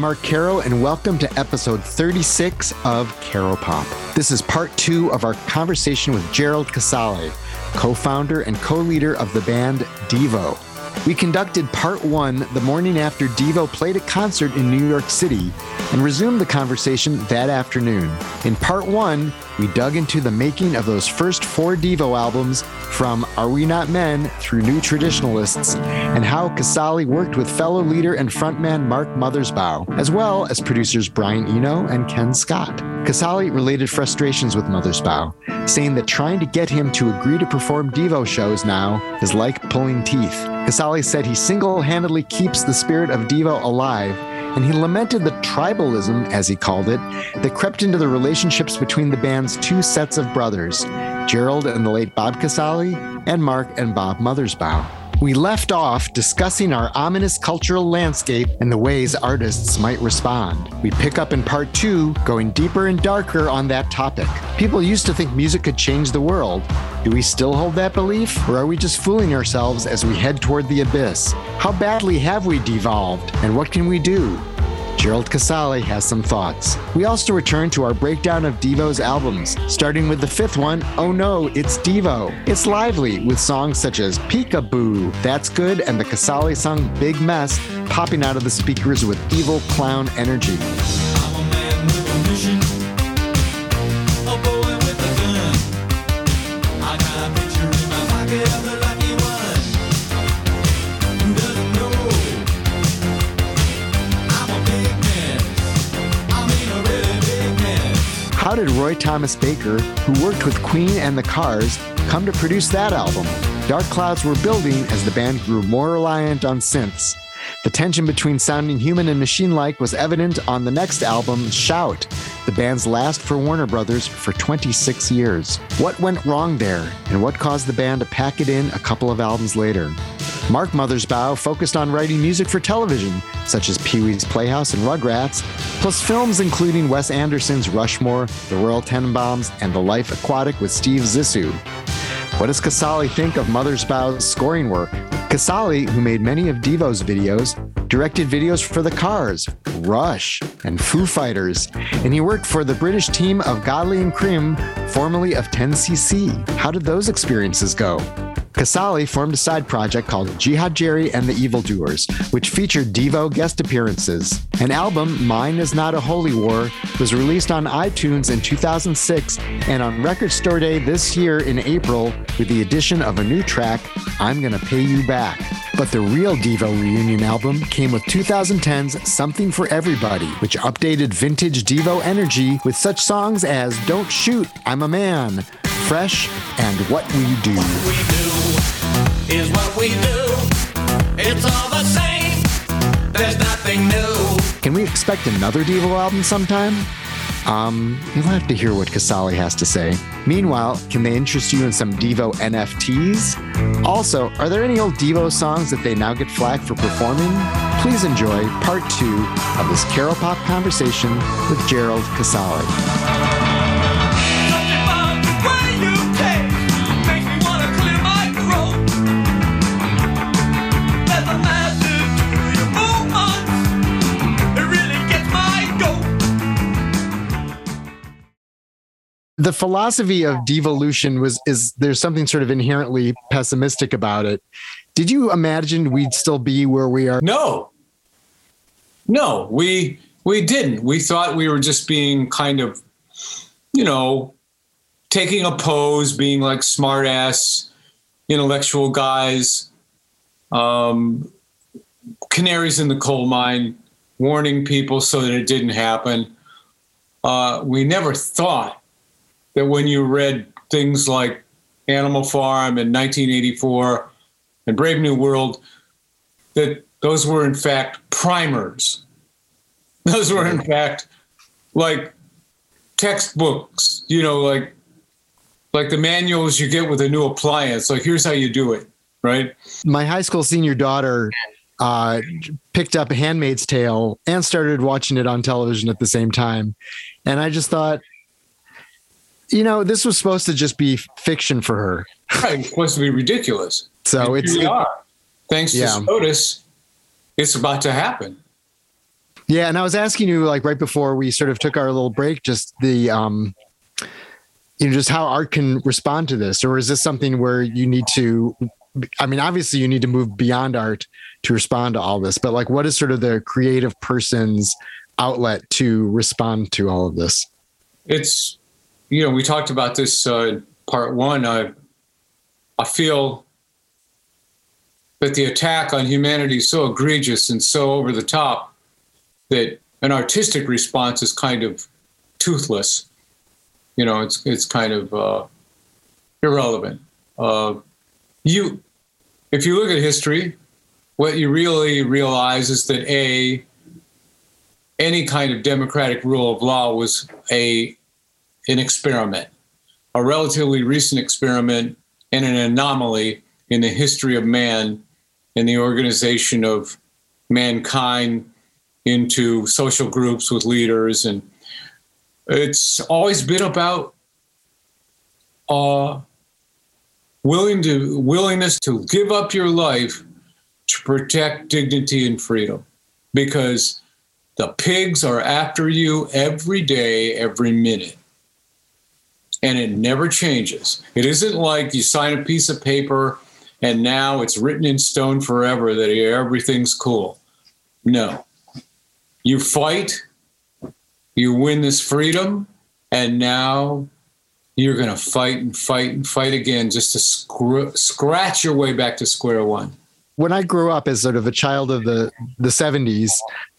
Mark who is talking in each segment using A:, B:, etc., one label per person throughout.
A: I'm Mark Caro, and welcome to episode 36 of Caro Pop. This is part two of our conversation with Gerald Casale, co founder and co leader of the band Devo. We conducted part one the morning after Devo played a concert in New York City and resumed the conversation that afternoon. In part one, we dug into the making of those first four Devo albums from Are We Not Men through New Traditionalists and how Casale worked with fellow leader and frontman Mark Mothersbaugh, as well as producers Brian Eno and Ken Scott. Casale related frustrations with Mothersbaugh, saying that trying to get him to agree to perform Devo shows now is like pulling teeth. Casale said he single handedly keeps the spirit of Devo alive, and he lamented the tribalism, as he called it, that crept into the relationships between the band's two sets of brothers, Gerald and the late Bob Casale, and Mark and Bob Mothersbaugh. We left off discussing our ominous cultural landscape and the ways artists might respond. We pick up in part two, going deeper and darker on that topic. People used to think music could change the world. Do we still hold that belief, or are we just fooling ourselves as we head toward the abyss? How badly have we devolved, and what can we do? Gerald Casale has some thoughts. We also return to our breakdown of Devo's albums, starting with the fifth one, Oh No, It's Devo. It's lively, with songs such as Peekaboo, That's Good, and the Casale song Big Mess popping out of the speakers with evil clown energy. Did Roy Thomas Baker, who worked with Queen and the Cars, come to produce that album? Dark clouds were building as the band grew more reliant on synths. The tension between sounding human and machine like was evident on the next album, Shout, the band's last for Warner Brothers for 26 years. What went wrong there, and what caused the band to pack it in a couple of albums later? Mark Mothersbaugh focused on writing music for television, such as Pee Wee's Playhouse and Rugrats, plus films including Wes Anderson's Rushmore, The Royal Tenenbaums, and The Life Aquatic with Steve Zissou. What does Casale think of Mothersbaugh's scoring work? Casale, who made many of Devo's videos, directed videos for The Cars, Rush, and Foo Fighters, and he worked for the British team of Godley and Creme, formerly of 10cc. How did those experiences go? Casale formed a side project called Jihad Jerry and the Evildoers, which featured Devo guest appearances. An album, Mine is Not a Holy War, was released on iTunes in 2006 and on Record Store Day this year in April with the addition of a new track, I'm Gonna Pay You Back. But the real Devo reunion album came with 2010's Something for Everybody, which updated vintage Devo energy with such songs as Don't Shoot, I'm a Man, Fresh, and What We Do.
B: What we do is what we do. It's all the same. There's nothing new.
A: Can we expect another Devo album sometime? Um, you'll have to hear what Casale has to say. Meanwhile, can they interest you in some Devo NFTs? Also, are there any old Devo songs that they now get flagged for performing? Please enjoy part two of this Caro Pop conversation with Gerald Casale.
B: The
A: philosophy of devolution was is there's something sort of inherently pessimistic about it. Did you imagine we'd still be where we are?
C: No. No, we we didn't. We thought we were just being kind of, you know, taking a pose, being like smart ass, intellectual guys, um, canaries in the coal mine, warning people so that it didn't happen. Uh, we never thought that when you read things like Animal Farm in 1984 and Brave New World, that those were in fact primers. Those were in fact like textbooks, you know, like like the manuals you get with a new appliance. Like here's how you do it, right?
A: My high school senior daughter uh, picked up Handmaid's Tale and started watching it on television at the same time, and I just thought, you know, this was supposed to just be fiction for her.
C: Right, it's supposed to be ridiculous.
A: So
C: And
A: it's
C: here we are. Thanks
A: Yeah.
C: to SCOTUS, it's about to happen.
A: Yeah, and I was asking you like right before we sort of took our little break, just the um, you know, just how art can respond to this, or is this something where you need to? I mean, obviously, you need to move beyond art to respond to all this, but like, what is sort of the creative person's outlet to respond to all of this?
C: It's, you know, we talked about this uh, part one. I, I feel that the attack on humanity is so egregious and so over the top that an artistic response is kind of toothless. You know, it's it's kind of uh, irrelevant. Uh, you, if you look at history, what you really realize is that a any kind of democratic rule of law was a an experiment, a relatively recent experiment and an anomaly in the history of man and the organization of mankind into social groups with leaders. And it's always been about uh, willing to willingness to give up your life to protect dignity and freedom. Because the pigs are after you every day every minute and it never changes. It isn't like you sign a piece of paper and now it's written in stone forever that everything's cool. No. You fight you win this freedom and now you're going to fight and fight and fight again just to scr- scratch your way back to square one
A: when I grew up as sort of a child of the the 70s,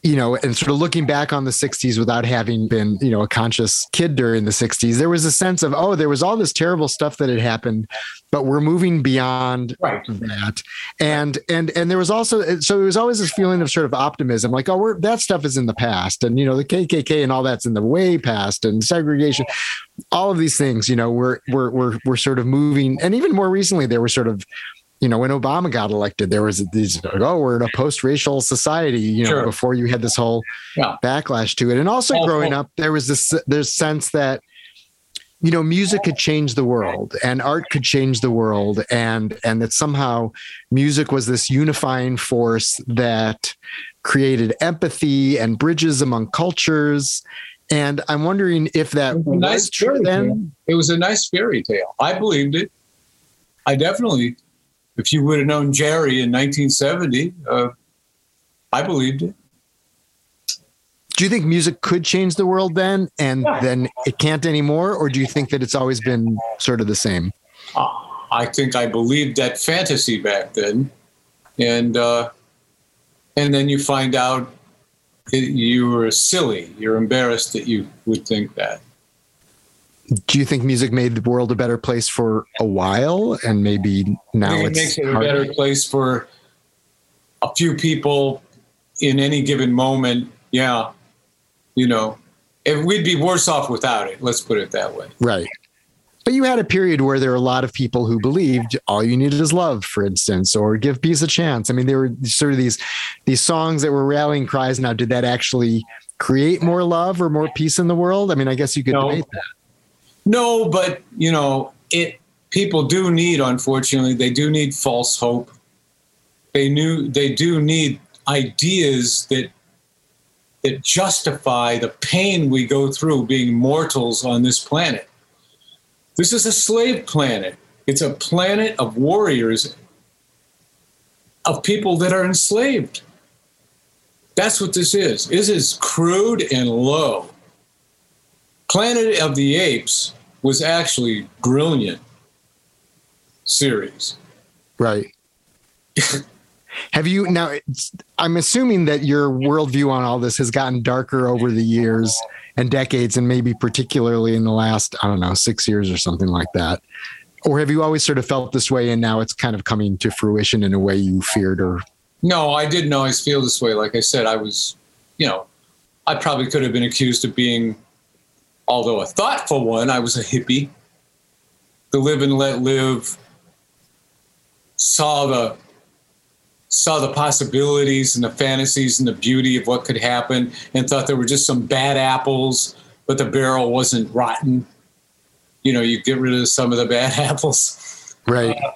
A: you know, and sort of looking back on the 60s without having been, you know, a conscious kid during the 60s, there was a sense of, oh, there was all this terrible stuff that had happened, but we're moving beyond
C: Right.
A: that. And and and there was also so it was always this feeling of sort of optimism, like, oh, we're that stuff is in the past. And you know, the KKK and all that's in the way past and segregation, all of these things, you know, we're we're we're we're sort of moving. And even more recently, there were sort of you know, when Obama got elected, there was these, oh, we're in a post-racial society, you know,
C: Sure.
A: before you had this whole
C: Yeah.
A: backlash to it. And also growing up, there was this there's sense that, you know, music could change the world and art could change the world and and that somehow music was this unifying force that created empathy and bridges among cultures. And I'm wondering if that
C: was
A: was
C: nice
A: true then.
C: tale. It was a nice fairy tale. I believed it. I definitely, if you would have known Jerry in 1970, uh, I believed it.
A: do you think music could change the world then and
C: Yeah.
A: then it can't anymore or do you think that it's always been sort of the same
C: Uh, I think I believed that fantasy back then, and uh, and then you find out it, you were silly. You're embarrassed that you would think that.
A: Do you think music made the world a better place for a while and maybe now
C: it makes it a
A: hard-
C: better place for a few people in any given moment. Yeah, you know, if we'd be worse off without it. Let's put it that way.
A: right but you had a period where there were a lot of people who believed all you need is love for instance or give peace a chance i mean there were sort of these these songs that were rallying cries now did that actually create more love or more peace in the world i mean i guess you could
C: No.
A: debate that
C: No, but you know, it people do need, unfortunately, they do need false hope. They knew they do need ideas that that justify the pain we go through being mortals on this planet. This is a slave planet. It's a planet of warriors, of people that are enslaved. That's what this is. This is crude and low. Planet of the Apes was actually brilliant series.
A: Right. Have you now? I'm assuming that your worldview on all this has gotten darker over the years and decades, and maybe particularly in the last, I don't know, six years or something like that. Or have you always sort of felt this way and now it's kind of coming to fruition in a way you feared or
C: No, I didn't always feel this way. Like I said, I was, you know, I probably could have been accused of being, although a thoughtful one, I was a hippie. The live and let live saw the saw the possibilities and the fantasies and the beauty of what could happen and thought there were just some bad apples, but the barrel wasn't rotten. You know, you get rid of some of the bad apples
A: right?
C: Uh,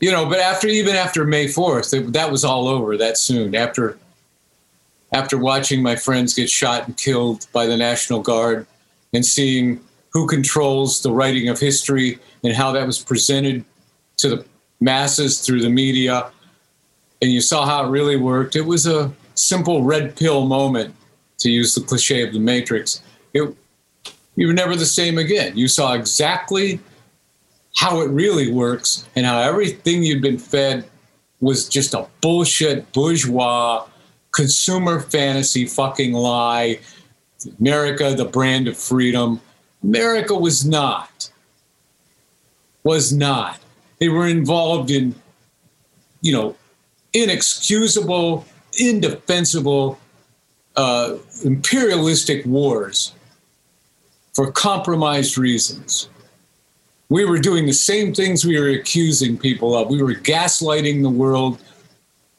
C: you know but after even after may 4th it, that was all over that soon after after watching my friends get shot and killed by the National Guard and seeing who controls the writing of history and how that was presented to the masses through the media. And you saw how it really worked. It was a simple red pill moment, to use the cliche of the Matrix. It, you were never the same again. You saw exactly how it really works and how everything you'd been fed was just a bullshit bourgeois consumer fantasy fucking lie. America, the brand of freedom. America was not. Was not. They were involved in, you know, inexcusable, indefensible, uh, imperialistic wars for compromised reasons. We were doing the same things we were accusing people of. We were gaslighting the world,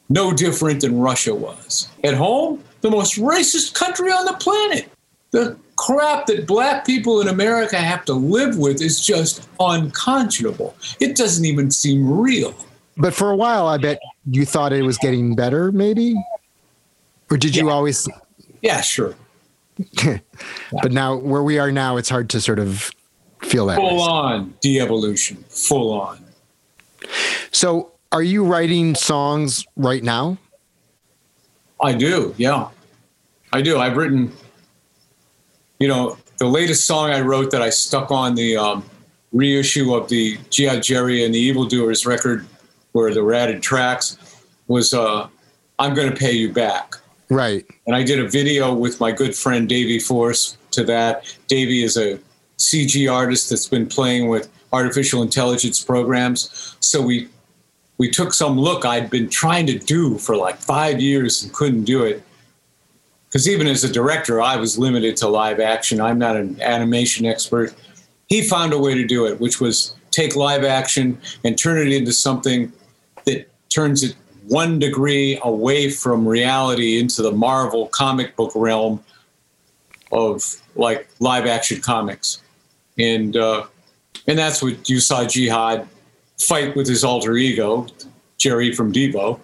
C: no different than Russia was. At home, the most racist country on the planet. The crap that black people in America have to live with is just unconscionable. It doesn't even seem real.
A: But for a while, I bet you thought it was getting better, maybe? Or did you
C: Yeah.
A: always?
C: Yeah, sure.
A: But now, where we are now, it's hard to sort of feel that.
C: Full on de evolution. Full on.
A: So, are you writing songs right now?
C: I do, yeah. I do. I've written, you know, the latest song I wrote that I stuck on the um, reissue of the Jihad Jerry and the Evildoers record, where the added tracks, was uh, I'm Gonna Pay You Back.
A: Right.
C: And I did a video with my good friend Davey Force to that. Davey is a CG artist that's been playing with artificial intelligence programs. So we we took some look I'd been trying to do for like five years and couldn't do it. Because even as a director, I was limited to live action. I'm not an animation expert. He found a way to do it, which was take live action and turn it into something that turns it one degree away from reality into the Marvel comic book realm of like live action comics. And uh, and that's what you saw Jihad fight with his alter ego, Jerry from Devo.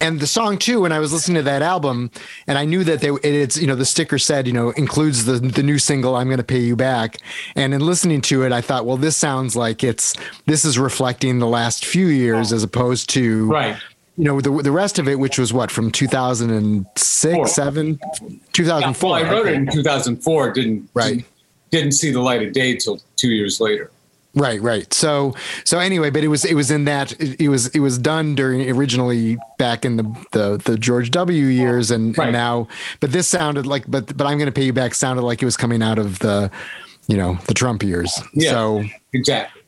A: and the song too when i was listening to that album and i knew that they it's you know the sticker said you know includes the the new single i'm going to pay you back and in listening to it i thought well this sounds like it's this is reflecting the last few years as opposed to
C: Right.
A: you know the the rest of it which was what from 2006
C: Four.
A: 7
C: Yeah,
A: 2004
C: well, I wrote it in 2004. Didn't
A: Right.
C: Didn't, didn't see the light of day till two years later.
A: Right, right. So, so anyway, but it was it was in that it, it was it was done during originally back in the the, the George W. years, and,
C: Right.
A: and now, but this sounded like, but but I'm going to pay you back sounded like it was coming out of the, you know, the Trump years.
C: Yeah.
A: So,
C: Exactly.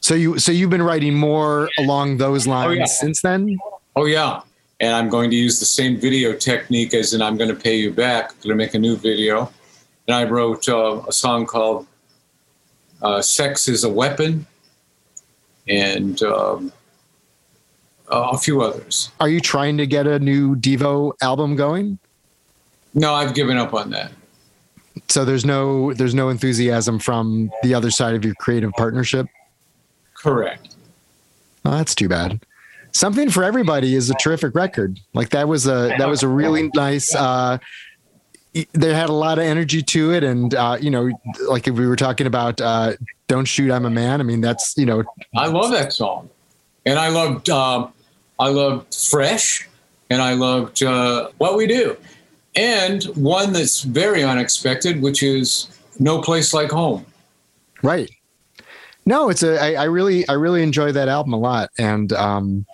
A: so you so you've been writing more along those lines
C: yeah.
A: since then.
C: Oh yeah. And I'm going to use the same video technique as in I'm going to pay you back. I'm going to make a new video. And I wrote uh, a song called uh, "Sex Is a Weapon," and um, uh, a few others.
A: Are you trying to get a new Devo album going?
C: No, I've given up on that.
A: So there's no there's no enthusiasm from the other side of your creative partnership.
C: Correct.
A: Oh, that's too bad. Something for everybody is a terrific record. Like that was a that was a really nice. uh There had a lot of energy to it, and uh, you know, like if we were talking about uh, "Don't Shoot, I'm a Man." I mean, that's you know,
C: I love that song, and I loved um, I loved Fresh, and I loved uh, What We Do, and one that's very unexpected, which is No Place Like Home.
A: right. No, it's a. I, I really, I really enjoy that album a lot, and um,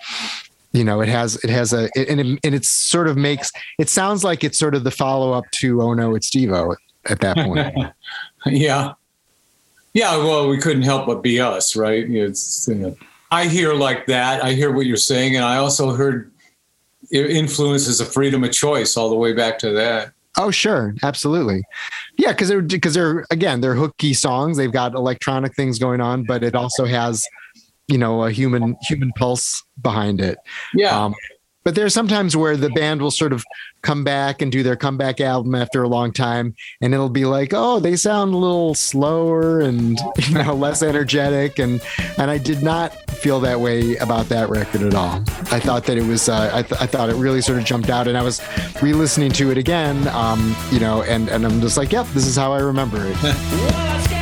A: you know, it has, it has a, and it, and it sort of makes. It sounds like it's sort of the follow up to "Oh No, It's Devo" at that point.
C: yeah, yeah. Well, we couldn't help but be us, right? It's. You know, I hear like that. I hear what you're saying, and I also heard influences of freedom of choice all the way back to that.
A: Oh, sure, absolutely. Yeah, because they're because they're again they're hooky songs. They've got electronic things going on, but it also has, you know, a human human pulse behind it.
C: Yeah.
A: Um, But there's sometimes where the band will sort of come back and do their comeback album after a long time, and it'll be like, oh, they sound a little slower and you know less energetic, and and I did not feel that way about that record at all. I thought that it was, uh, I, th- I thought it really sort of jumped out, and I was re-listening to it again, um, you know, and and I'm just like, yep, this is how I remember it.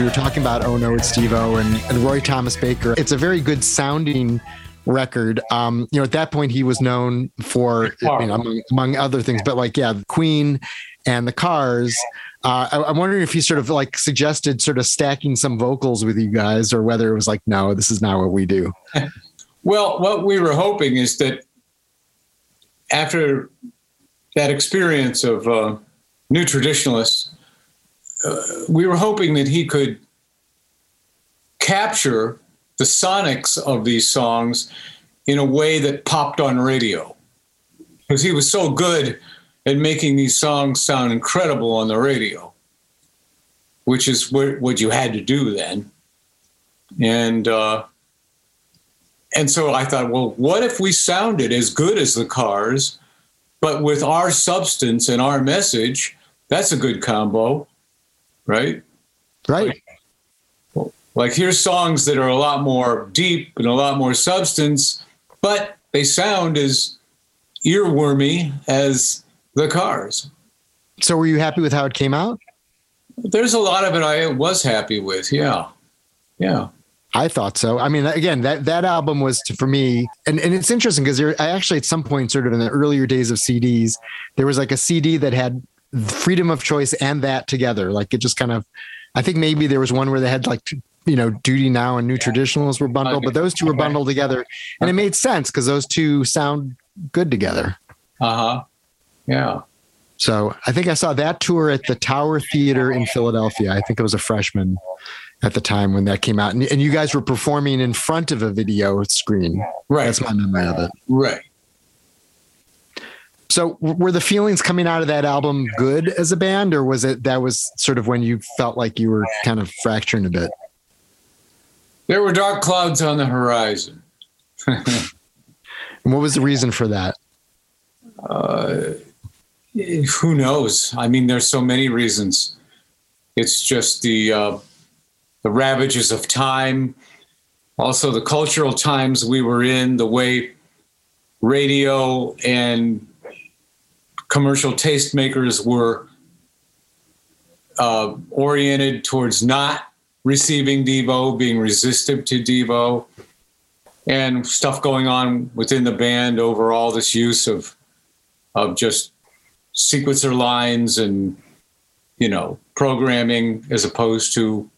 A: We were talking about Oh No, It's Devo and, and Roy Thomas Baker. It's a very good sounding record. Um, you know, at that point he was known for I mean, among, among other things, but like yeah, Queen and the Cars. Uh, I, I'm wondering if he sort of like suggested sort of stacking some vocals with you guys, or whether it was like, no, this is not what we do.
C: Well, what we were hoping is that after that experience of uh, New Traditionalists, uh, we were hoping that he could capture the sonics of these songs in a way that popped on radio. Because he was so good at making these songs sound incredible on the radio, which is what, what you had to do then. And, uh, and so I thought, well, what if we sounded as good as the Cars, but with our substance and our message? That's a good combo, right?
A: Right.
C: Like here's songs that are a lot more deep and a lot more substance, but they sound as earwormy as the Cars.
A: So were you happy with how it came out?
C: There's a lot of it I was happy with. Yeah. Yeah.
A: I thought so. I mean, again, that that album was to, for me, and, and it's interesting because I actually at some point, sort of in the earlier days of CDs, there was like a CD that had freedom of choice and that together. Like it just kind of, I think maybe there was one where they had like you know Duty Now and New Traditionals were bundled, but those two were bundled together, and it made sense because those two sound good together.
C: Uh huh. Yeah.
A: So I think I saw that tour at the Tower Theater in Philadelphia. I think I was a freshman at the time when that came out, and, and you guys were performing in front of a video screen.
C: Right.
A: That's my memory of it.
C: Right.
A: So were the feelings coming out of that album good as a band, or was it that was sort of when you felt like you were kind of fracturing a bit?
C: There were dark clouds on the horizon.
A: And what was the reason for that?
C: Uh, who knows? I mean, there's so many reasons. It's just the uh, the ravages of time, also the cultural times we were in, the way radio and commercial tastemakers were uh, oriented towards not receiving Devo, being resistant to Devo, and stuff going on within the band overall. This use of of just sequencer lines and you know programming as opposed to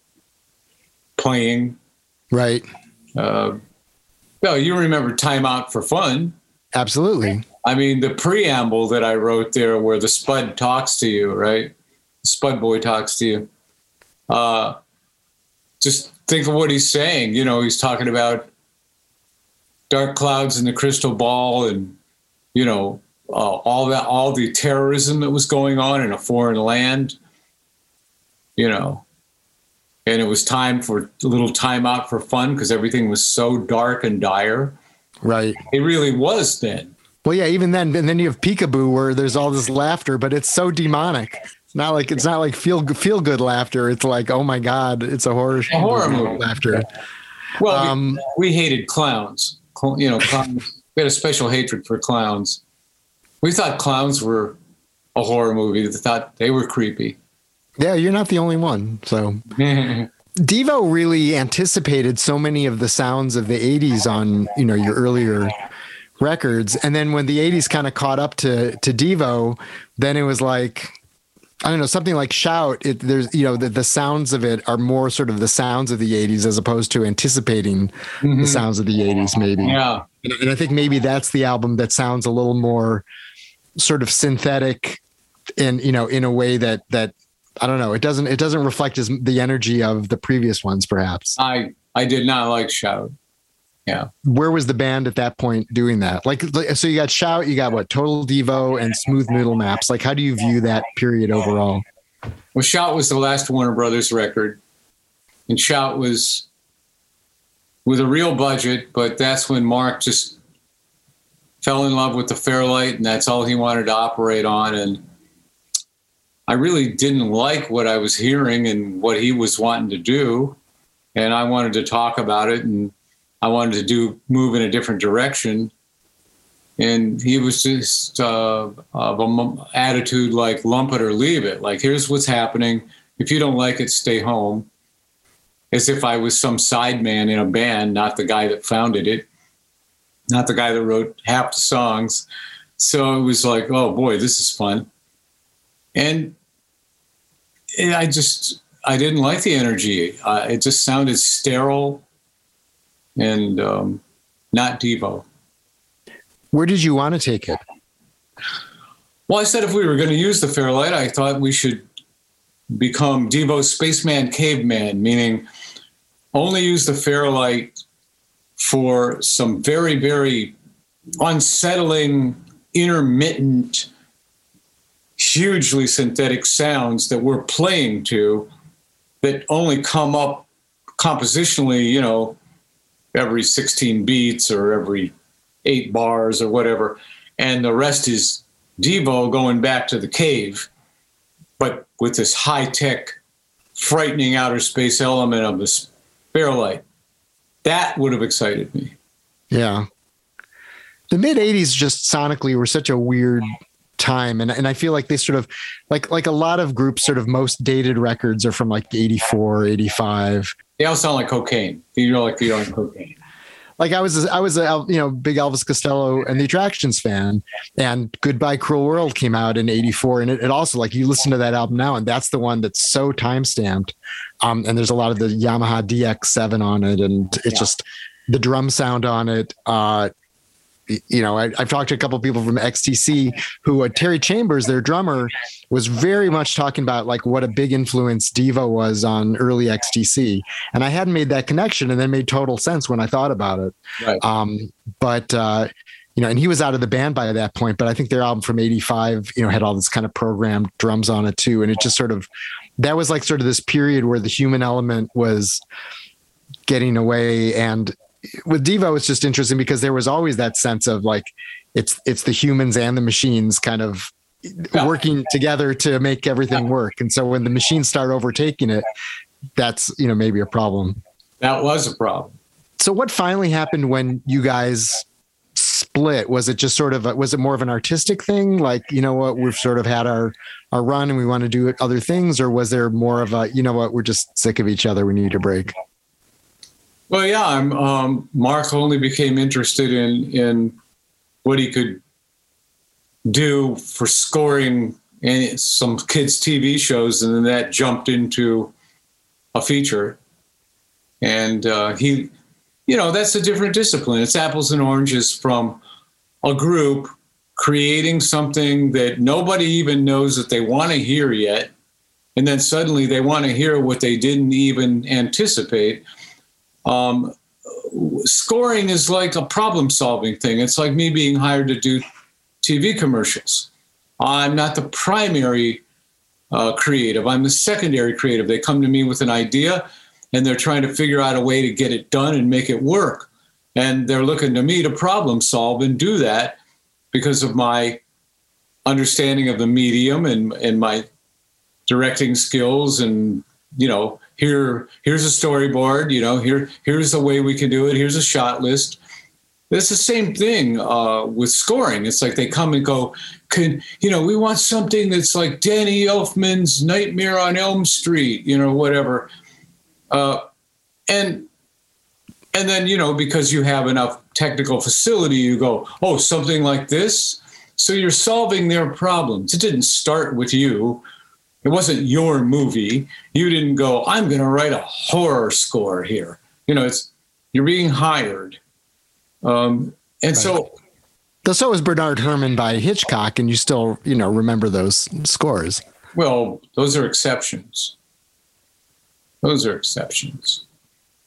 C: playing.
A: Right.
C: Uh, no, you remember "Time Out for Fun."
A: Absolutely.
C: I mean, the preamble that I wrote there, where the Spud talks to you, right? Spud boy talks to you. Uh, just think of what he's saying. You know, he's talking about dark clouds in the crystal ball, and you know, uh, all that, all the terrorism that was going on in a foreign land. You know, and it was time for a little time out for fun because everything was so dark and dire.
A: Right.
C: It really was then.
A: Well, yeah. Even then, and then you have Peekaboo, where there's all this laughter, but it's so demonic. It's not like it's not like feel feel good laughter. It's like, oh my god, it's a horror,
C: A horror movie.
A: laughter.
C: Well,
A: Um,
C: we, we hated clowns. You know, clowns. we had a special hatred for clowns. We thought clowns were a horror movie. We thought they were creepy.
A: Yeah, you're not the only one. So Devo really anticipated so many of the sounds of the 80s on, you know, your earlier records. And then when the 80s kind of caught up to to Devo, then it was like I don't know, something like shout, it there's you know, the, the sounds of it are more sort of the sounds of the 80s as opposed to anticipating the mm-hmm. sounds of the 80s maybe.
C: yeah.
A: And, and I think maybe that's the album that sounds a little more sort of synthetic and you know, in a way that that I don't know. It doesn't. It doesn't reflect as the energy of the previous ones, perhaps.
C: I I did not like shout. Yeah.
A: Where was the band at that point doing that? Like, so you got shout, you got what? Total Devo and Smooth Noodle Maps. Like, how do you view that period overall?
C: Well, Shout was the last Warner Brothers record, and Shout was with a real budget, but that's when Mark just fell in love with the Fairlight, and that's all he wanted to operate on. And I really didn't like what I was hearing and what he was wanting to do, and I wanted to talk about it, and I wanted to do move in a different direction. And he was just uh, of an attitude like lump it or leave it. Like, here's what's happening. If you don't like it, stay home. As if I was some sideman in a band, not the guy that founded it, not the guy that wrote half the songs. So it was like, oh boy, this is fun. And I just, I didn't like the energy. Uh, it just sounded sterile and um, not Devo.
A: Where did you want to take it?
C: Well, I said if we were going to use the Fairlight, I thought we should become Devo Spaceman Caveman, meaning only use the Fairlight for some very, very unsettling, intermittent, hugely synthetic sounds that we're playing to that only come up compositionally, you know, every 16 beats or every eight bars or whatever. And the rest is Devo going back to the cave, but with this high tech, frightening outer space element of the Fairlight. That would have excited me.
A: Yeah. The mid 80s just sonically were such a weird time and and I feel like they sort of like like a lot of groups sort of most dated records are from like 84, 85.
C: They all sound like cocaine. You know, like on cocaine.
A: Like I was I was a you know big Elvis Costello and the Attractions fan and Goodbye Cruel World came out in 84 and it, it also like you listen to that album now and that's the one that's so time stamped. Um and there's a lot of the Yamaha DX7 on it and it's
C: Yeah.
A: just the drum sound on it uh you know, I, I've talked to a couple of people from XTC who uh, Terry Chambers, their drummer, was very much talking about like what a big influence Devo was on early XTC, and I hadn't made that connection, and then made total sense when I thought about it.
C: Right.
A: Um, but uh, you know, and he was out of the band by that point. But I think their album from '85, you know, had all this kind of programmed drums on it too, and it just sort of that was like sort of this period where the human element was getting away and with Devo, it's just interesting because there was always that sense of like it's it's the humans and the machines kind of working together to make everything work. And so when the machines start overtaking it, that's you know maybe a problem.
C: That was a problem.
A: So what finally happened when you guys split? Was it just sort of a, was it more of an artistic thing, like you know what we've sort of had our our run and we want to do other things, or was there more of a you know what we're just sick of each other, we need a break?
C: Well, yeah, um, Mark only became interested in in what he could do for scoring in some kids' TV shows, and then that jumped into a feature. And uh, he, you know, that's a different discipline. It's apples and oranges from a group creating something that nobody even knows that they want to hear yet, and then suddenly they want to hear what they didn't even anticipate um, scoring is like a problem solving thing. It's like me being hired to do TV commercials. I'm not the primary uh, creative, I'm the secondary creative. They come to me with an idea and they're trying to figure out a way to get it done and make it work. And they're looking to me to problem solve and do that because of my understanding of the medium and, and my directing skills and you know here here's a storyboard you know here here's the way we can do it. Here's a shot list. It's the same thing uh, with scoring. It's like they come and go can you know we want something that's like danny elfman's nightmare on elm street you know whatever. Uh, and and then you know because you have enough technical facility you go oh something like this? So you're solving their problems. It didn't start with you it wasn't your movie. You didn't go, I'm going to write a horror score here. You know, it's you're being hired. Um, and so,
A: Though so was Bernard Herrmann by Hitchcock, and you still, you know, remember those scores.
C: well, those are exceptions. Those are exceptions.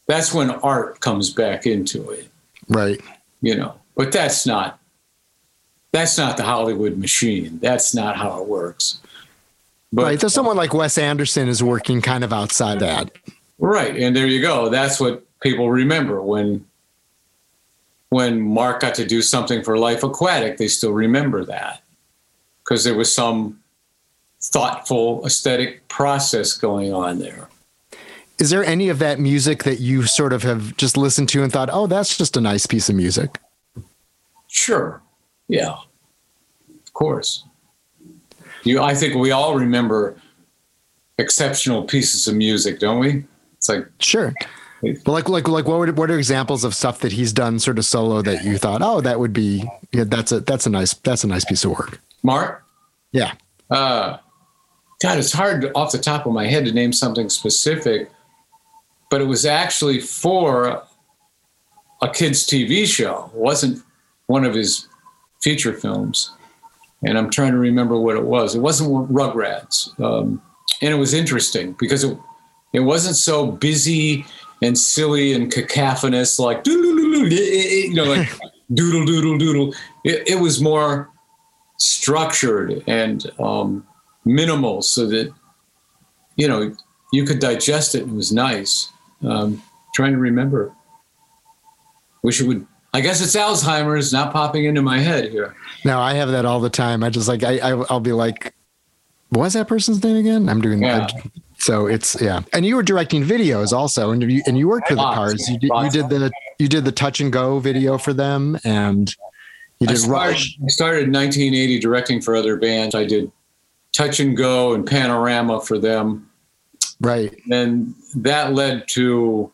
C: That's when art comes back into it,
A: Right.
C: you know. But that's not that's not the Hollywood machine. That's not how it works. But
A: right. So someone like Wes Anderson is working kind of outside that.
C: Right, and there you go. That's what people remember when when Mark got to do something for Life Aquatic. They still remember that because there was some thoughtful aesthetic process going on there.
A: Is there any of that music that you sort of have just listened to and thought, oh, that's just a nice piece of music?
C: Sure, yeah, of course. You, I think we all remember exceptional pieces of music, don't we? It's like
A: Sure. But like, like, like, what would, what are examples of stuff that he's done sort of solo that you thought, oh, that would be, yeah, that's a, that's a nice, that's a nice piece of work.
C: Mark.
A: Yeah.
C: Uh, God, it's hard off the top of my head to name something specific, but it was actually for a kids' TV show. It wasn't one of his feature films, and I'm trying to remember what it was. It wasn't Rugrats, um, and it was interesting because it it wasn't so busy and silly and cacophonous like doodle you know like doodle doodle doodle. It, it was more structured and um, minimal so that you know you could digest it it was nice um, trying to remember wish it would i guess it's alzheimer's not popping into my head here
A: No, I have that all the time. I just like, I, I I'll be like, what was that person's name again? I'm doing
C: Yeah.
A: that. So it's, yeah. And you were directing videos also, and you, and you worked for the cars. You did, you did the, you did the touch and go video for them and you
C: I started,
A: Rush.
C: I started in 1980 directing for other bands i did touch and go and panorama for them
A: Right.
C: and that led to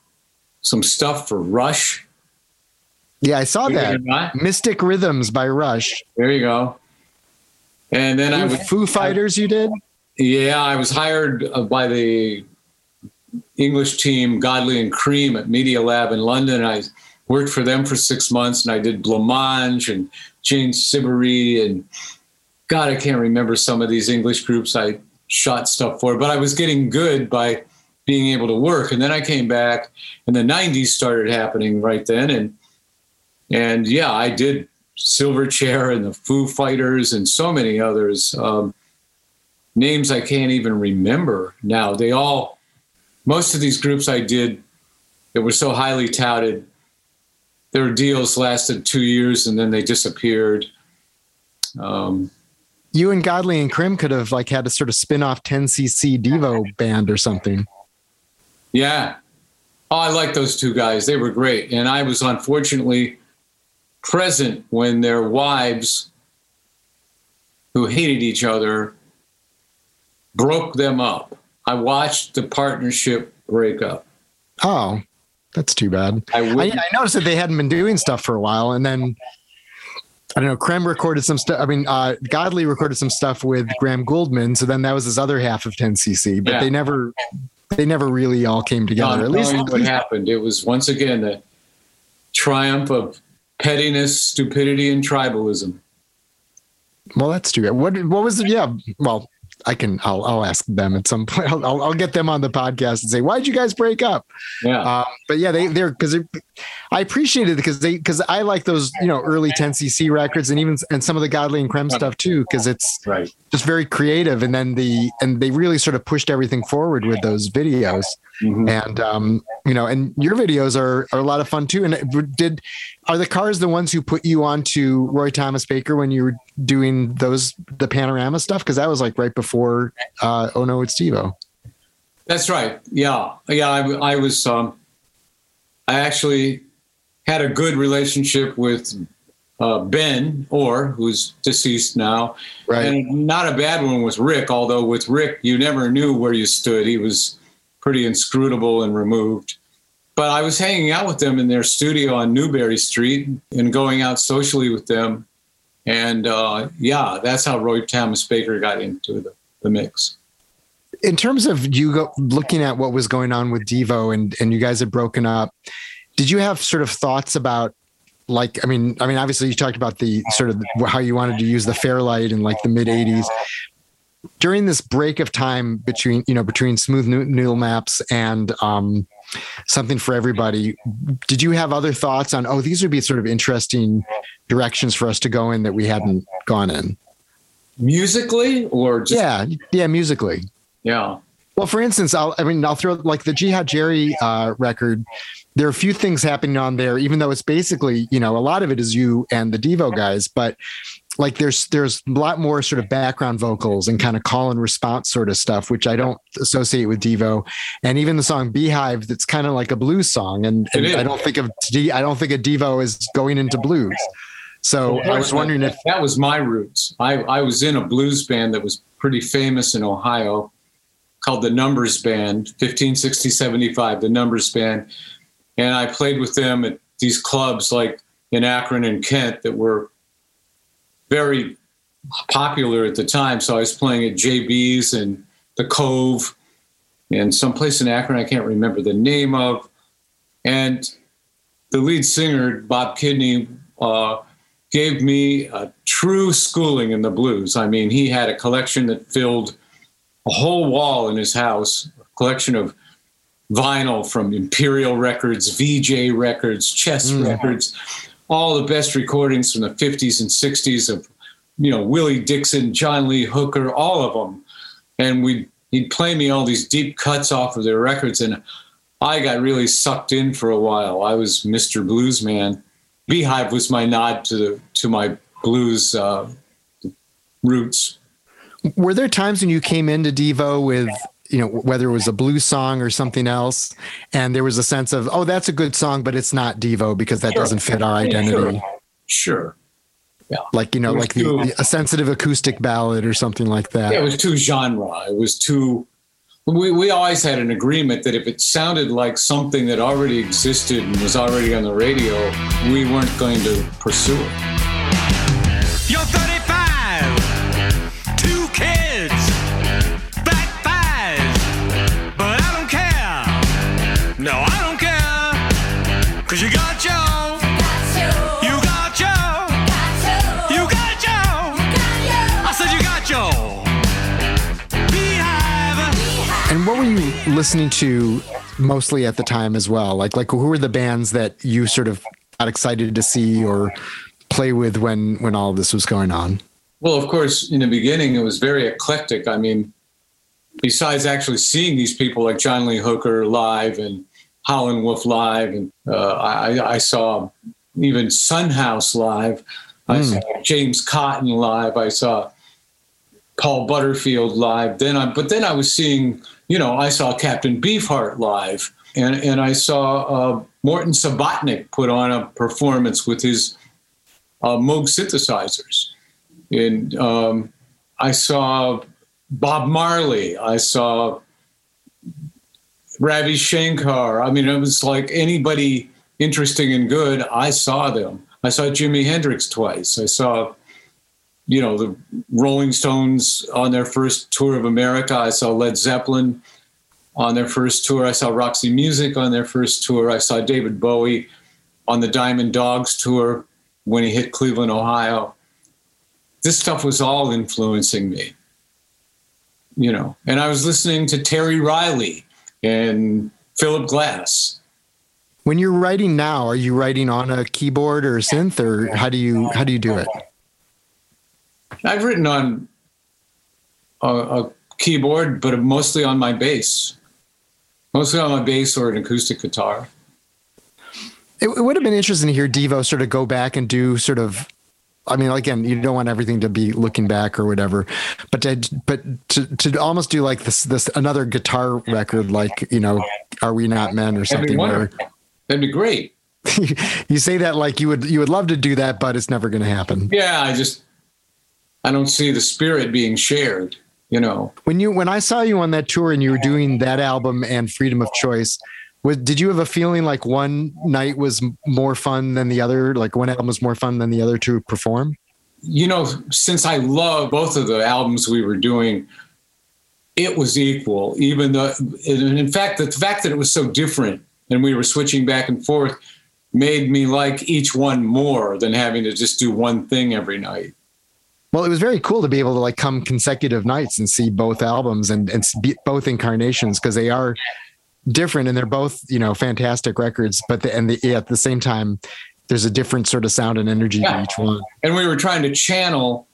C: some stuff for rush
A: Yeah. I saw
C: Believe
A: that. Mystic Rhythms by Rush.
C: there you go and then i was
A: Foo Fighters you did?
C: Yeah, I was hired uh, by the English team, Godley and Creme, at Media Lab in London. I worked for them for six months, and I did Blancmange and Jane Siberry, and God, I can't remember some of these English groups I shot stuff for, but I was getting good by being able to work. And then I came back, and the '90s started happening right then, and and yeah, I did Silverchair and the Foo Fighters and so many others. Um, names I can't even remember now. They all, most of these groups I did that were so highly touted, their deals lasted two years and then they disappeared. Um,
A: You and Godley and Creme could have like had a sort of spin off 10cc Devo band or something.
C: yeah. Oh, I like those two guys. They were great. And I was unfortunately present when their wives, who hated each other, broke them up. I watched the partnership break up.
A: Oh, that's too bad.
C: I
A: I, I noticed that they hadn't been doing stuff for a while, and then I don't know. Creme recorded some stuff. I mean, uh, Godley recorded some stuff with Graham Gouldman. So then that was his other half of 10cc, but
C: Yeah.
A: they never, they never really all came together.
C: I'm
A: at least,
C: telling you
A: at
C: what happened. It was once again the triumph of pettiness, stupidity, and tribalism.
A: well, that's too bad. What, what was it? Yeah. Well, I can, I'll, I'll ask them at some point. I'll, I'll, I'll get them on the podcast and say, why'd you guys break up?
C: Yeah,
A: Um, but yeah, they they're because I appreciate it because they because I like those you know early 10cc records and even and some of the Godley and Creme stuff too because it's
C: right.
A: just very creative and then the and they really sort of pushed everything forward with those videos
C: Mhm.
A: and um you know and your videos are are a lot of fun too and did are the cars the ones who put you on to Roy Thomas Baker when you were doing those the panorama stuff because that was like right before uh oh no it's Devo
C: That's right. Yeah, yeah. I, I was. Um, I actually had a good relationship with uh, Ben Orr, who's deceased now,
A: right
C: and not a bad one with Rick. Although with Rick, you never knew where you stood. He was pretty inscrutable and removed. But I was hanging out with them in their studio on Newbury Street and going out socially with them. And uh, yeah, that's how Roy Thomas Baker got into the, the mix.
A: In terms of you go, looking at what was going on with Devo and and you guys had broken up, did you have sort of thoughts about like I mean I mean obviously you talked about the sort of how you wanted to use the Fairlight in like the mid 80s during this break of time between you know between smooth noodle maps and um something for everybody did you have other thoughts on oh these would be sort of interesting directions for us to go in that we hadn't gone in
C: musically or just
A: Yeah, yeah, musically.
C: Yeah.
A: Well, for instance, I'll, I mean, I'll throw like the Jihad Jerry uh, record. There are a few things happening on there, even though it's basically, you know, a lot of it is you and the Devo guys, but like there's there's a lot more sort of background vocals and kind of call and response sort of stuff, which I don't associate with Devo. And even the song Beehive, that's kind of like a blues song, and, and. I don't think of D, I don't think of Devo as going into blues. So I was wondering if
C: that was my roots. I, I was in a blues band that was pretty famous in Ohio called the Numbers Band, 1560 75, the Numbers Band. And I played with them at these clubs like in Akron and Kent that were very popular at the time. So I was playing at JB's and the Cove and someplace in Akron I can't remember the name of. And the lead singer, Bob Kidney, uh, gave me a true schooling in the blues. I mean, he had a collection that filled a whole wall in his house, a collection of vinyl from Imperial Records, Vee-Jay Records, Chess Records, all the best recordings from the 50s and 60s of, you know, Willie Dixon, John Lee Hooker, all of them. And we he'd play me all these deep cuts off of their records and I got really sucked in for a while. I was Mr. Blues Man. Beehive was my nod to the to my blues uh, roots.
A: Were there times when you came into Devo with you know whether it was a blues song or something else and there was a sense of oh that's a good song but it's not Devo because that
C: Sure.
A: doesn't fit our identity
C: Sure. Yeah.
A: like you know like the,
C: too-
A: the- a sensitive acoustic ballad or something like that
C: Yeah, it was too genre. It was too. We, we always had an agreement that if it sounded like something that already existed and was already on the radio, we weren't going to pursue it.
A: Listening to mostly at the time as well like like who were the bands that you sort of got excited to see or play with when when all this was going on
C: Well, of course, in the beginning, it was very eclectic. I mean, besides actually seeing these people like John Lee Hooker live and Howlin' Wolf live, and uh, I, I saw even Son House live. I saw James Cotton live. I saw Paul Butterfield live. Then I, but then I was seeing, you know, I saw Captain Beefheart live, and and I saw uh, Morton Subotnick put on a performance with his uh, Moog synthesizers and um, I saw Bob Marley. I saw Ravi Shankar. I mean, it was like anybody interesting and good. I saw them. I saw Jimi Hendrix twice. I saw, you know, the Rolling Stones on their first tour of America. I saw Led Zeppelin on their first tour. I saw Roxy Music on their first tour. I saw David Bowie on the Diamond Dogs tour when he hit Cleveland, Ohio this stuff was all influencing me you know and i was listening to terry riley and philip glass
A: when you're writing now are you writing on a keyboard or a synth or how do you how do you do it
C: i've written on a, a keyboard but mostly on my bass mostly on my bass or an acoustic guitar
A: It, it would have been interesting to hear Devo sort of go back and do sort of. I mean, again, you don't want everything to be looking back or whatever, but to but to, to almost do like this this another guitar record, like you know, "Are We Not Men" or
C: that'd be
A: something. Where
C: that'd be great
A: you say that like you would you would love to do that, but it's never going to happen.
C: yeah i just i don't see the spirit being shared you know
A: When you when I saw you on that tour and you were doing that album and Freedom of Choice, was, did you have a feeling like one night was more fun than the other? Like one album was more fun than the other to perform?
C: you know, since I love both of the albums we were doing, it was equal. Even though, and in fact, the fact that it was so different and we were switching back and forth made me like each one more than having to just do one thing every night.
A: Well, it was very cool to be able to like come consecutive nights and see both albums and and both incarnations because they are different and they're both you know fantastic records, but the, and the, at the same time, there's a different sort of sound and energy
C: Yeah.
A: to each one.
C: And we were trying to channel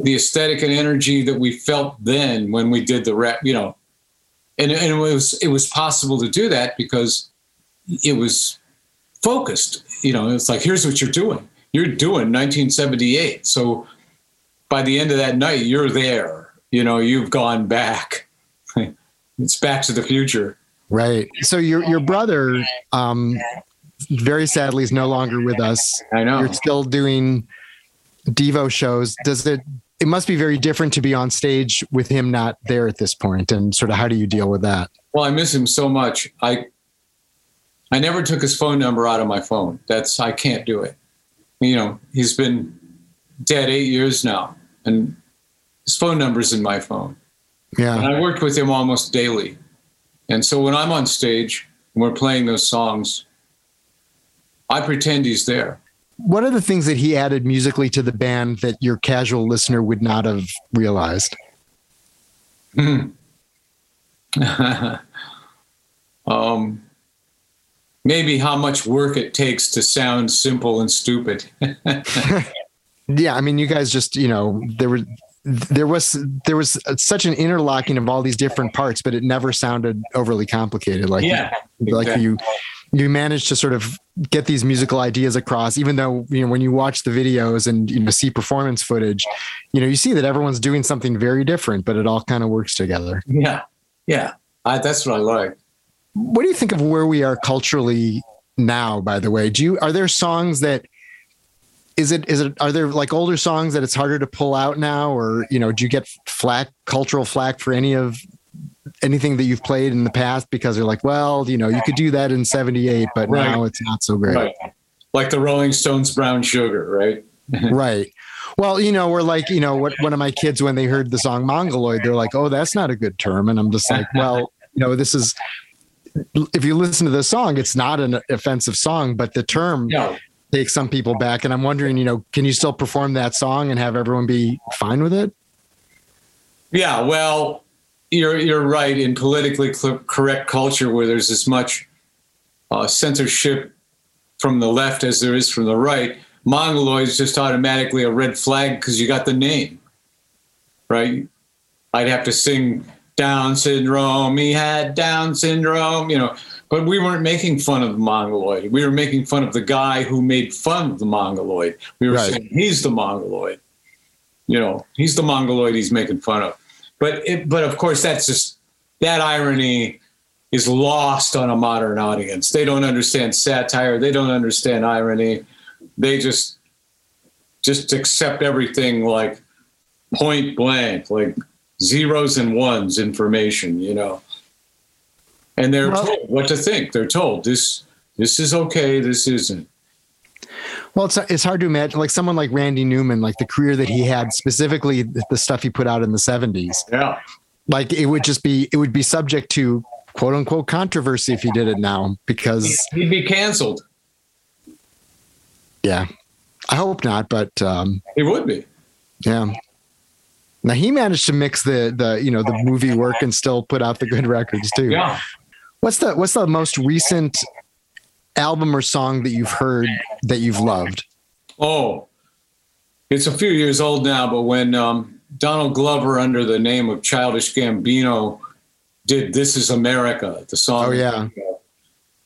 C: the aesthetic and energy that we felt then when we did the rap, you know, and, and it was it was possible to do that because it was focused. You know, it's like here's what you're doing. You're doing 1978. So by the end of that night, you're there. You know, you've gone back. it's back to the future.
A: Right. So your your brother, um, very sadly, is no longer with us.
C: I know.
A: You're still doing Devo shows. Does it? It must be very different to be on stage with him not there at this point, and sort of how do you deal with that?
C: Well, I miss him so much. I I never took his phone number out of my phone. That's I can't do it. You know, he's been dead eight years now, and his phone number's in my phone. And
A: Yeah.
C: I worked with him almost daily. And so when I'm on stage and we're playing those songs, I pretend he's there.
A: What are the things that he added musically to the band that your casual listener would not have realized?
C: um, maybe how much work it takes to sound simple and stupid.
A: Yeah, I mean, you guys just you know there were there was there was such an interlocking of all these different parts, but it never sounded overly complicated. Like
C: yeah.
A: like
C: exactly.
A: you you managed to sort of get these musical ideas across even though you know when you watch the videos and you know see performance footage you know you see that everyone's doing something very different but it all kind of works together
C: Yeah. Yeah. I, that's what I like.
A: What do you think of where we are culturally now by the way do you are there songs that is it is it are there like older songs that it's harder to pull out now or you know do you get flack cultural flack for any of anything that you've played in the past because they're like well you know you could do that in 78 but
C: Right.
A: now it's not so great
C: Right. Like the Rolling Stones brown sugar, right?
A: right. Well, you know, we're like, you know, what one of my kids when they heard the song Mongoloid, they're like, "Oh, that's not a good term," and I'm just like, "Well, you know, this is." If you listen to the song, it's not an offensive song, but the term
C: No.
A: takes some people back. And I'm wondering, you know, can you still perform that song and have everyone be fine with it?
C: Yeah, well, you're you're right. In politically correct culture, where there's as much uh, censorship from the left as there is from the right, Mongoloid is just automatically a red flag because you got the name, right? I'd have to sing Down syndrome. He had Down syndrome, you know. But we weren't making fun of the Mongoloid. We were making fun of the guy who made fun of the Mongoloid. We were
A: Right.
C: saying he's the Mongoloid. You know, he's the Mongoloid he's making fun of. But it, but of course that's just that irony is lost on a modern audience. They don't understand satire. They don't understand irony. They just just accept everything like point blank, like zeros and ones information, you know. And they're
A: Well-
C: told what to think. They're told this this is okay, this isn't.
A: Well, it's it's hard to imagine like someone like Randy Newman, like the career that he had, specifically the the stuff he put out in the 70s.
C: Yeah.
A: Like it would just be it would be subject to quote unquote controversy if he did it now because
C: He'd be canceled.
A: yeah. I hope not, but um
C: He would be.
A: Yeah. Now he managed to mix the the you know the movie work and still put out the good records too.
C: Yeah.
A: What's the what's the most recent album or song that you've heard that you've loved?
C: Oh, it's a few years old now, but when um, Donald Glover, under the name of Childish Gambino, did "This Is America," the song.
A: Oh, yeah.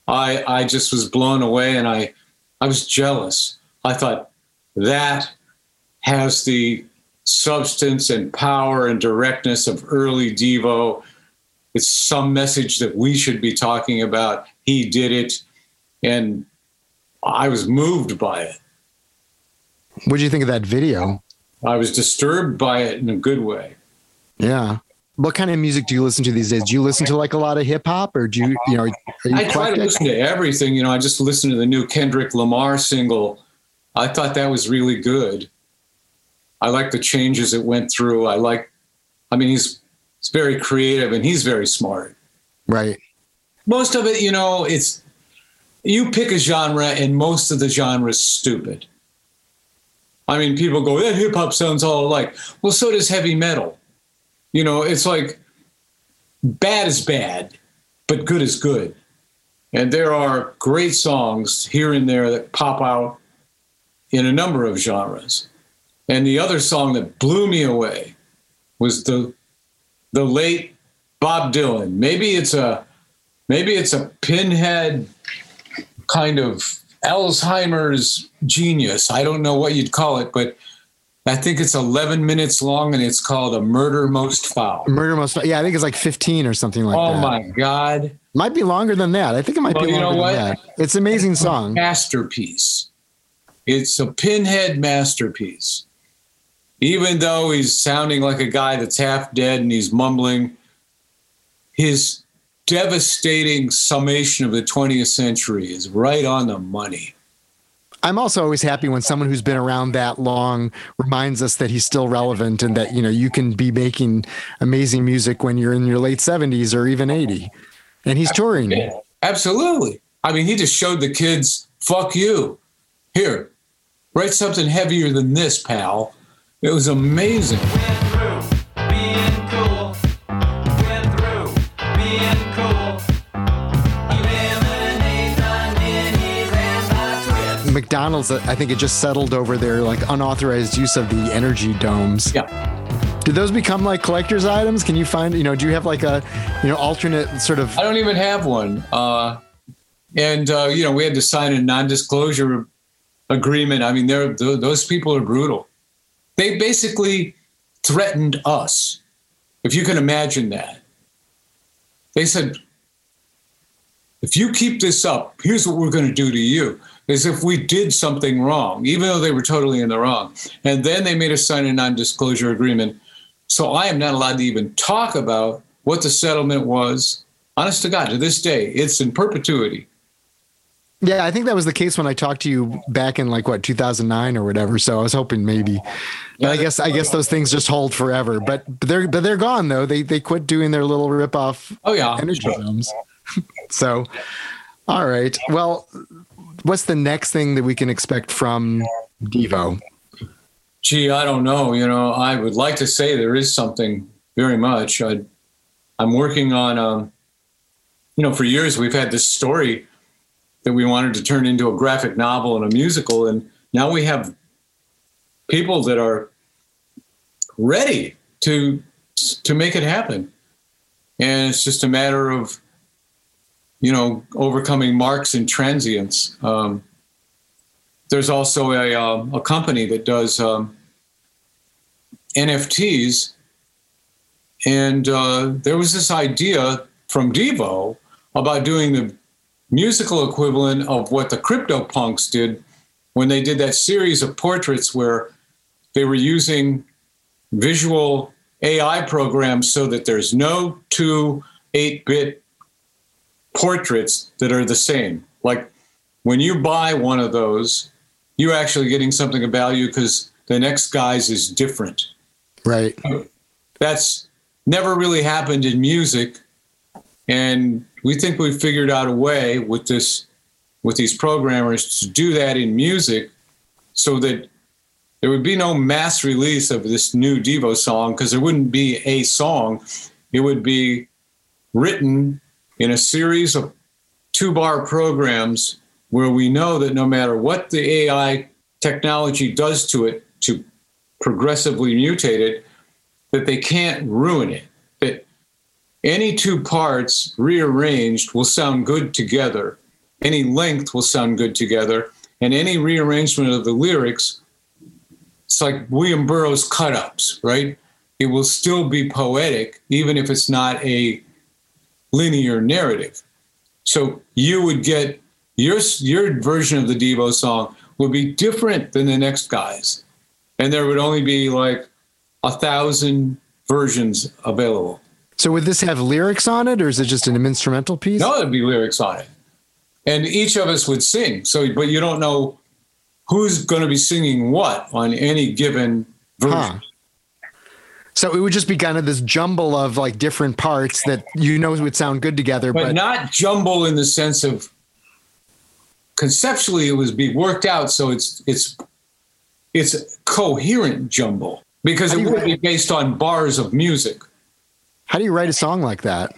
C: I I just was blown away, and I I was jealous. I thought that has the substance and power and directness of early Devo. It's some message that we should be talking about. He did it, and I was moved by it.
A: What do you think of that video?
C: I was disturbed by it in a good way.
A: Yeah. What kind of music do you listen to these days? Do you listen to like a lot of hip hop or do you, you know, are you
C: I try to listen to everything. You know, I just listened to the new Kendrick Lamar single. I thought that was really good. I like the changes it went through. I like, I mean, he's he's very creative and he's very smart.
A: Right.
C: Most of it, you know, it's you pick a genre and most of the genre is stupid. I mean, people go, that hip hop sounds all alike. Well, so does heavy metal. You know, it's like bad is bad, but good is good. And there are great songs here and there that pop out in a number of genres. And the other song that blew me away was the the late Bob Dylan. Maybe it's a maybe it's a pinhead kind of Alzheimer's genius. I don't know what you'd call it, but I think it's 11 minutes long and it's called A Murder Most Foul.
A: Murder Most. Foul. Yeah, I think it's like 15 or something like
C: oh
A: that.
C: Oh my God.
A: Might be longer than that. I think it might
C: Well,
A: be
C: you know
A: longer
C: what?
A: than that. It's an amazing song.
C: Masterpiece. It's a pinhead masterpiece. Even though he's sounding like a guy that's half dead and he's mumbling, his devastating summation of the 20th century is right on the money.
A: I'm also always happy when someone who's been around that long reminds us that he's still relevant and that you know you can be making amazing music when you're in your late 70s or even 80. And he's touring.
C: Absolutely. I mean, he just showed the kids, fuck you. Here, write something heavier than this, pal. It was amazing.
D: Went through being cool. Went through being cool. Eliminate the ninnies and the twists.
A: McDonald's, I think it just settled over their like unauthorized use of the energy domes.
C: Yeah.
A: Did those become like collector's items? Can you find, you know, do you have like a, you know, alternate sort of
C: I don't even have one. Uh, and, uh, you know, we had to sign a non disclosure agreement. I mean, they're, th- those people are brutal. They basically threatened us, if you can imagine that. They said, if you keep this up, here's what we're going to do to you. As if we did something wrong, even though they were totally in the wrong. And then they made us sign a non disclosure agreement. So I am not allowed to even talk about what the settlement was. Honest to God, to this day, it's in perpetuity.
A: Yeah, I think that was the case when I talked to you back in like what 2009 or whatever. So I was hoping maybe. But I guess I guess those things just hold forever. But but they're but they're gone though. They they quit doing their little rip off
C: Oh, yeah.
A: energy zones. so, all right. Well, what's the next thing that we can expect from Devo?
C: Gee, I don't know. You know, I would like to say there is something very much. I, I'm working on, um, you know, for years we've had this story that we wanted to turn into a graphic novel and a musical, and now we have people that are ready to to make it happen. And it's just a matter of, you know, overcoming marks and transients. Um, there's also a, um, a company that does um, NFTs. And uh, there was this idea from Devo about doing the musical equivalent of what the crypto punks did when they did that series of portraits where they were using visual AI programs so that there's no two 8 bit portraits that are the same. Like when you buy one of those, you're actually getting something of value because the next guy's is different.
A: Right.
C: That's never really happened in music. And we think we've figured out a way with this with these programmers to do that in music so that there would be no mass release of this new Devo song because there wouldn't be a song. It would be written in a series of two bar programs where we know that no matter what the AI technology does to it to progressively mutate it, that they can't ruin it. Any two parts rearranged will sound good together. Any length will sound good together. And any rearrangement of the lyrics, it's like William Burroughs cut ups, right? It will still be poetic, even if it's not a linear narrative. So you would get your your version of the Devo song would be different than the next guy's, and there would only be like a thousand versions available.
A: So would this have lyrics on it, or is it just an instrumental piece?
C: No, it'd be lyrics on it, and each of us would sing. So, but you don't know who's going to be singing what on any given version.
A: Huh. So it would just be kind of this jumble of like different parts that you know would sound good together,
C: but,
A: but,
C: not jumble in the sense of conceptually it was be worked out so it's it's it's coherent jumble because it would be based on bars of music
A: how do you write a song like that?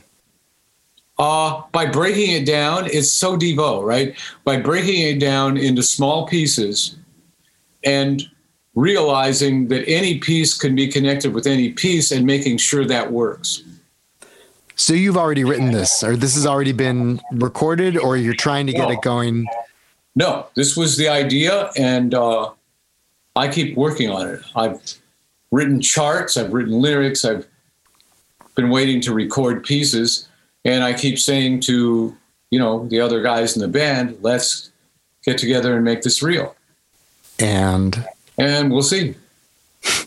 C: uh by breaking it down it's so devo right by breaking it down into small pieces and realizing that any piece can be connected with any piece and making sure that works.
A: So you've already written this, or this has already been recorded, or you're trying to get
C: No.
A: it going.
C: No, this was the idea, and uh, I keep working on it. I've written charts, I've written lyrics, I've been waiting to record pieces, and I keep saying to you know the other guys in the band, let's get together and make this real,
A: And
C: and we'll see.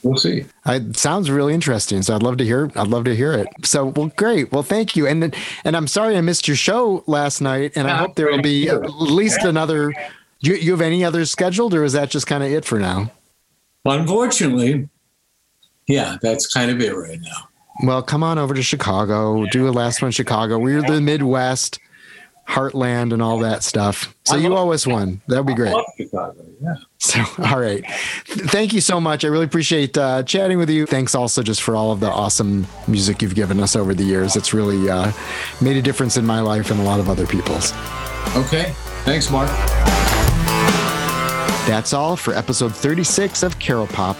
C: We'll see.
A: It sounds really interesting. So I'd love to hear. I'd love to hear it. So well, great. Well, thank you. And then, and I'm sorry I missed your show last night. And I
C: Yeah,
A: hope there will be at least another. Do you, you have any others scheduled, or is that just kind of it for now?
C: Unfortunately, yeah, that's kind of it right now.
A: Well, come on over to Chicago. Do a last one Chicago. We're the Midwest, Heartland, and all that stuff. So
C: I
A: you
C: love-
A: owe us one. That'd be great.
C: Love Chicago, yeah.
A: So, all right. Thank you so much. I really appreciate uh, chatting with you. Thanks also just for all of the awesome music you've given us over the years. It's really uh, made a difference in my life and a lot of other people's.
C: Okay. Thanks, Mark.
A: That's all for episode 36 of Caro Pop.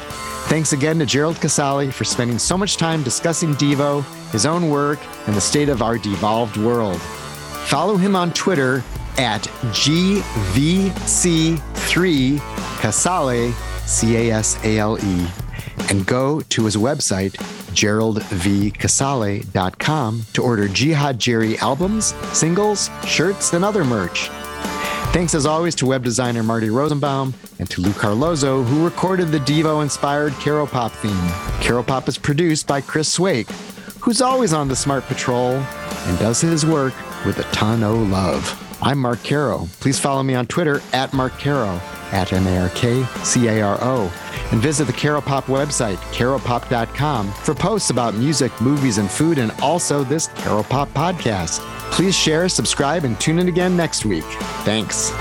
A: Thanks again to Gerald Casale for spending so much time discussing Devo, his own work, and the state of our devolved world. Follow him on Twitter at GVC3 Casale, C A S A L E, and go to his website, geraldvcasale.com, to order Jihad Jerry albums, singles, shirts, and other merch. Thanks as always to web designer Marty Rosenbaum and to Lou Carlozo, who recorded the Devo inspired Caro Pop theme. Caro Pop is produced by Chris Swake, who's always on the Smart Patrol and does his work with a ton of love. I'm Mark Caro. Please follow me on Twitter at Mark Caro, at M A R K C A R O, and visit the Caro Pop website, caropop.com, for posts about music, movies, and food, and also this Caro Pop podcast. Please share, subscribe, and tune in again next week. Thanks.